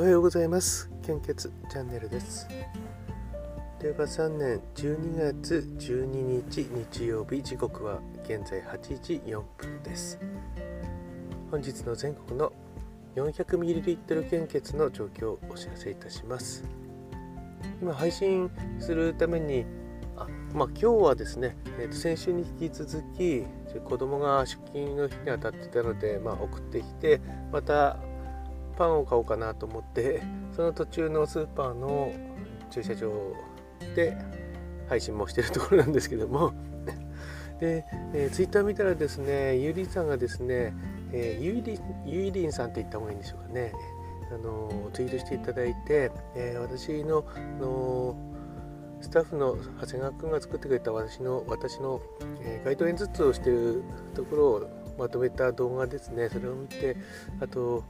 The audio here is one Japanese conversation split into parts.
おはようございます。献血チャンネルです。令和3年12月12日日曜日時刻は現在8時4分です。本日の全国の 400ml 献血の状況をお知らせいたします。今配信するためにあまあ今日はですね、えー、と先週に引き続き子供が出勤の日に当たってたので、まあ、送ってきてまたパンを買おうかなと思ってその途中のスーパーの駐車場で配信もしてるところなんですけども。で、えー、ツイッター見たらですねゆりさんがですね、えー、ゆりゆりんさんって言った方がいいんでしょうかね。あのツイートしていただいて、えー、私ののスタッフの長谷川君が作ってくれた私の私の、えー、街頭演説をしているところをまとめた動画ですね。それを見てあと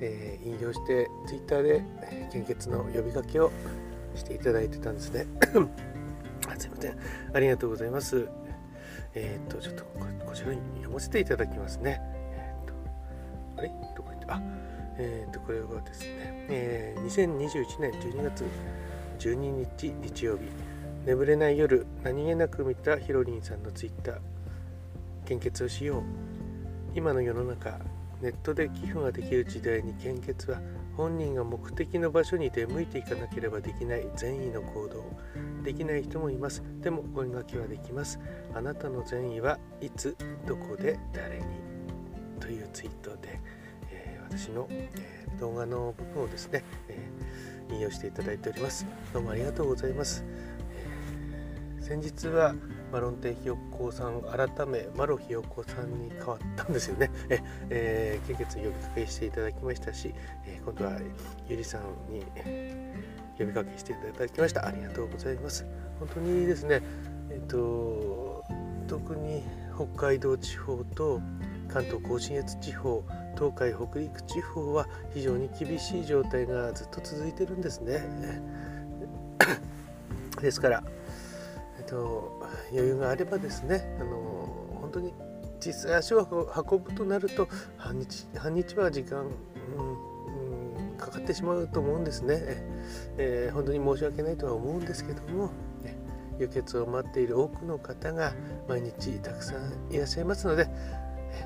えー、引用してツイッターで献血の呼びかけをしていただいてたんですね。あすいません。ありがとうございます。えー、っとちょっとこちらに読ませていただきますね。えー、っとあれ？どこ行ってあえー、っとこれはですね、えー、2021年12月12日日曜日。眠れない夜何気なく見たヒロリンさんのツイッター。献血をしよう。今の世の中ネットで寄付ができる時代に献血は本人が目的の場所に出向いていかなければできない善意の行動できない人もいます。でも声がけはできます。あなたの善意はいつどこで誰に？というツイートで、えー、私の、えー、動画の部分をですね、えー、引用していただいております。どうもありがとうございます、え先日はマロンテひよこさん改めマロひよこさんに変わったんですよね。え、えー、献血呼びかけしていただきましたし、えー、今度はゆりさんに呼びかけしていただきました。ありがとうございます。本当にですね、えっ、ー、と特に北海道地方と関東甲信越地方東海北陸地方は非常に厳しい状態がずっと続いてるんですね。ですから、と、余裕があればですねあの本当に実際足を運ぶとなると半日半日は時間、うん、かかってしまうと思うんですね、えー、本当に申し訳ないとは思うんですけども、ね、輸血を待っている多くの方が毎日たくさんいらっしゃいますので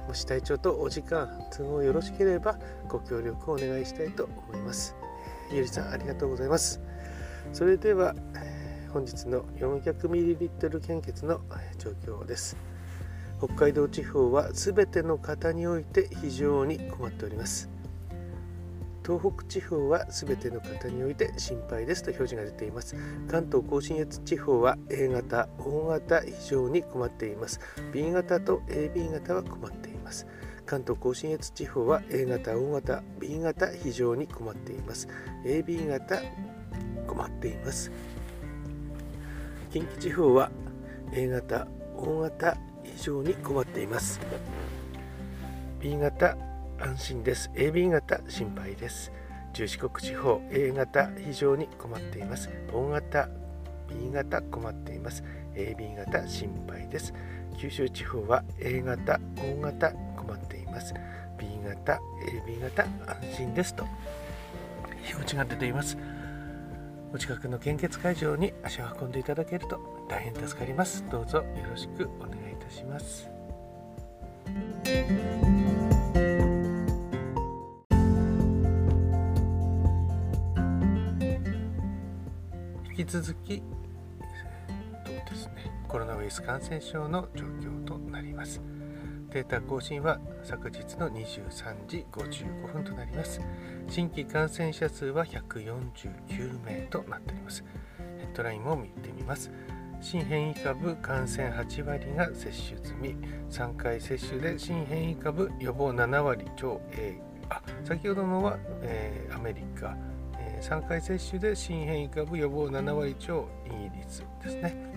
もし体調とお時間都合よろしければご協力をお願いしたいと思います。ゆりさんありがとうございます。それでは本日の 400ml 献血の状況です。北海道地方は全ての方において非常に困っております。東北地方は全ての方において心配ですと表示が出ています。関東甲信越地方は A 型 O 型非常に困っています。B 型と AB 型は困っています。関東甲信越地方は A 型 O 型 B 型非常に困っています。AB 型困っています。近畿地方は A 型、O 型非常に困っています。B 型安心です。AB 型心配です。中四国地方 A 型非常に困っています。O 型 B 型困っています。AB 型心配です。九州地方は A 型 O 型困っています。B 型 AB 型安心ですと表示が出ています。お近くの献血会場に足を運んでいただけると大変助かります。どうぞよろしくお願いいたします。引き続きどうですねコロナウイルス感染症の状況となります。データ更新は昨日の23時55分となります。新規感染者数は149名となっております。ヘッドラインを見てみます。新変異株感染8割が接種済み、3回接種で新変異株予防7割超、えー、あ先ほどのは、えー、アメリカ、えー、3回接種で新変異株予防7割超イギリスですね。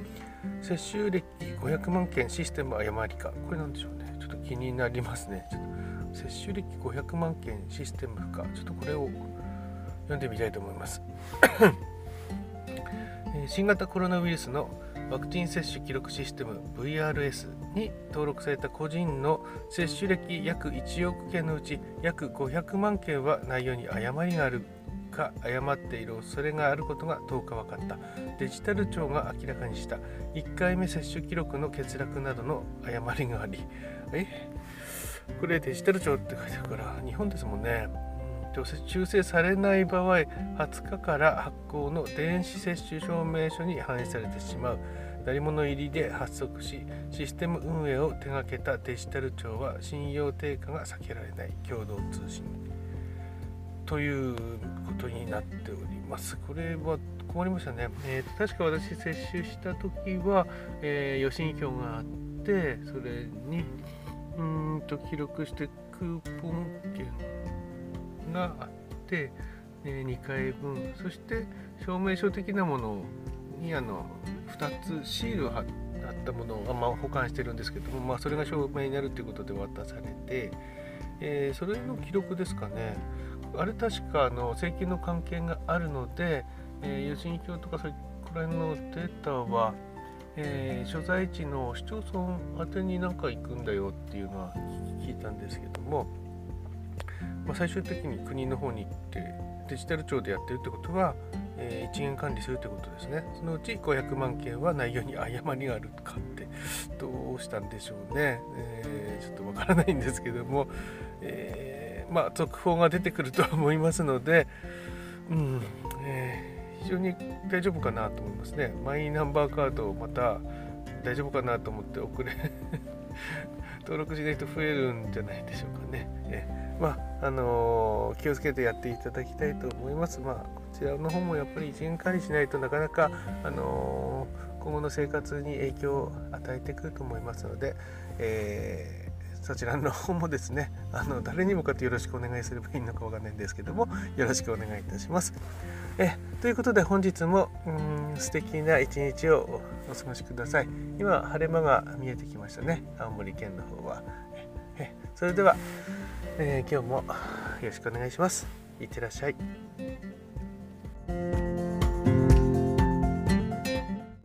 接種歴500万件システム誤りか。これなんでしょうね。と気になりますね。ちょっと接種歴500万件システムか、ちょっとこれを読んでみたいと思います。新型コロナウイルスのワクチン接種記録システム VRS に登録された個人の接種歴約1億件のうち約500万件は内容に誤りがあるか誤っている恐れがあることが10日分かった。デジタル庁が明らかにした。1回目接種記録の欠落などの誤りがあり。え？これデジタル庁って書いてあるから日本ですもんね。修正されない場合20日から発行の電子接種証明書に反映されてしまう。鳴り物入りで発足しシステム運営を手掛けたデジタル庁は信用低下が避けられない。共同通信。ということになっております。これは困りましたね。えー、確か私接種した時は、えー、予診票があってそれにうんと記録してクーポン券があって、えー、2回分そして証明書的なものにあの2つシールを貼ったものを、まあ、保管してるんですけども、まあ、それが証明になるということで渡されて、えー、それの記録ですかねあれ確かあの請求の関係があるので、えー、予診票とかそれくらいのデータは、えー、所在地の市町村宛てになんか行くんだよっていうのは聞いたんですけども、まあ、最終的に国の方に行ってデジタル庁でやってるってことは、えー、一元管理するということですね。そのうち500万件は内容に誤りがあるかってどうしたんでしょうね。えー、ちょっとわからないんですけども、えー、まあ、続報が出てくると思いますので、うんえー、非常に大丈夫かなと思いますね。マイナンバーカードをまた大丈夫かなと思って遅れ 登録しないと増えるんじゃないでしょうかね。えまああのー、気をつけてやっていただきたいと思います。まあこちらの方もやっぱり一元管理しないとなかなか、あのー、今後の生活に影響を与えてくると思いますので、えー、そちらの方もですねあの誰に向かってよろしくお願いすればいいのかわかんないんですけどもよろしくお願いいたします。えということで本日もうん素敵な一日をお過ごしください。今晴れ間が見えてきましたね青森県の方は。えそれでは、えー、今日もよろしくお願いします。いってらっしゃい。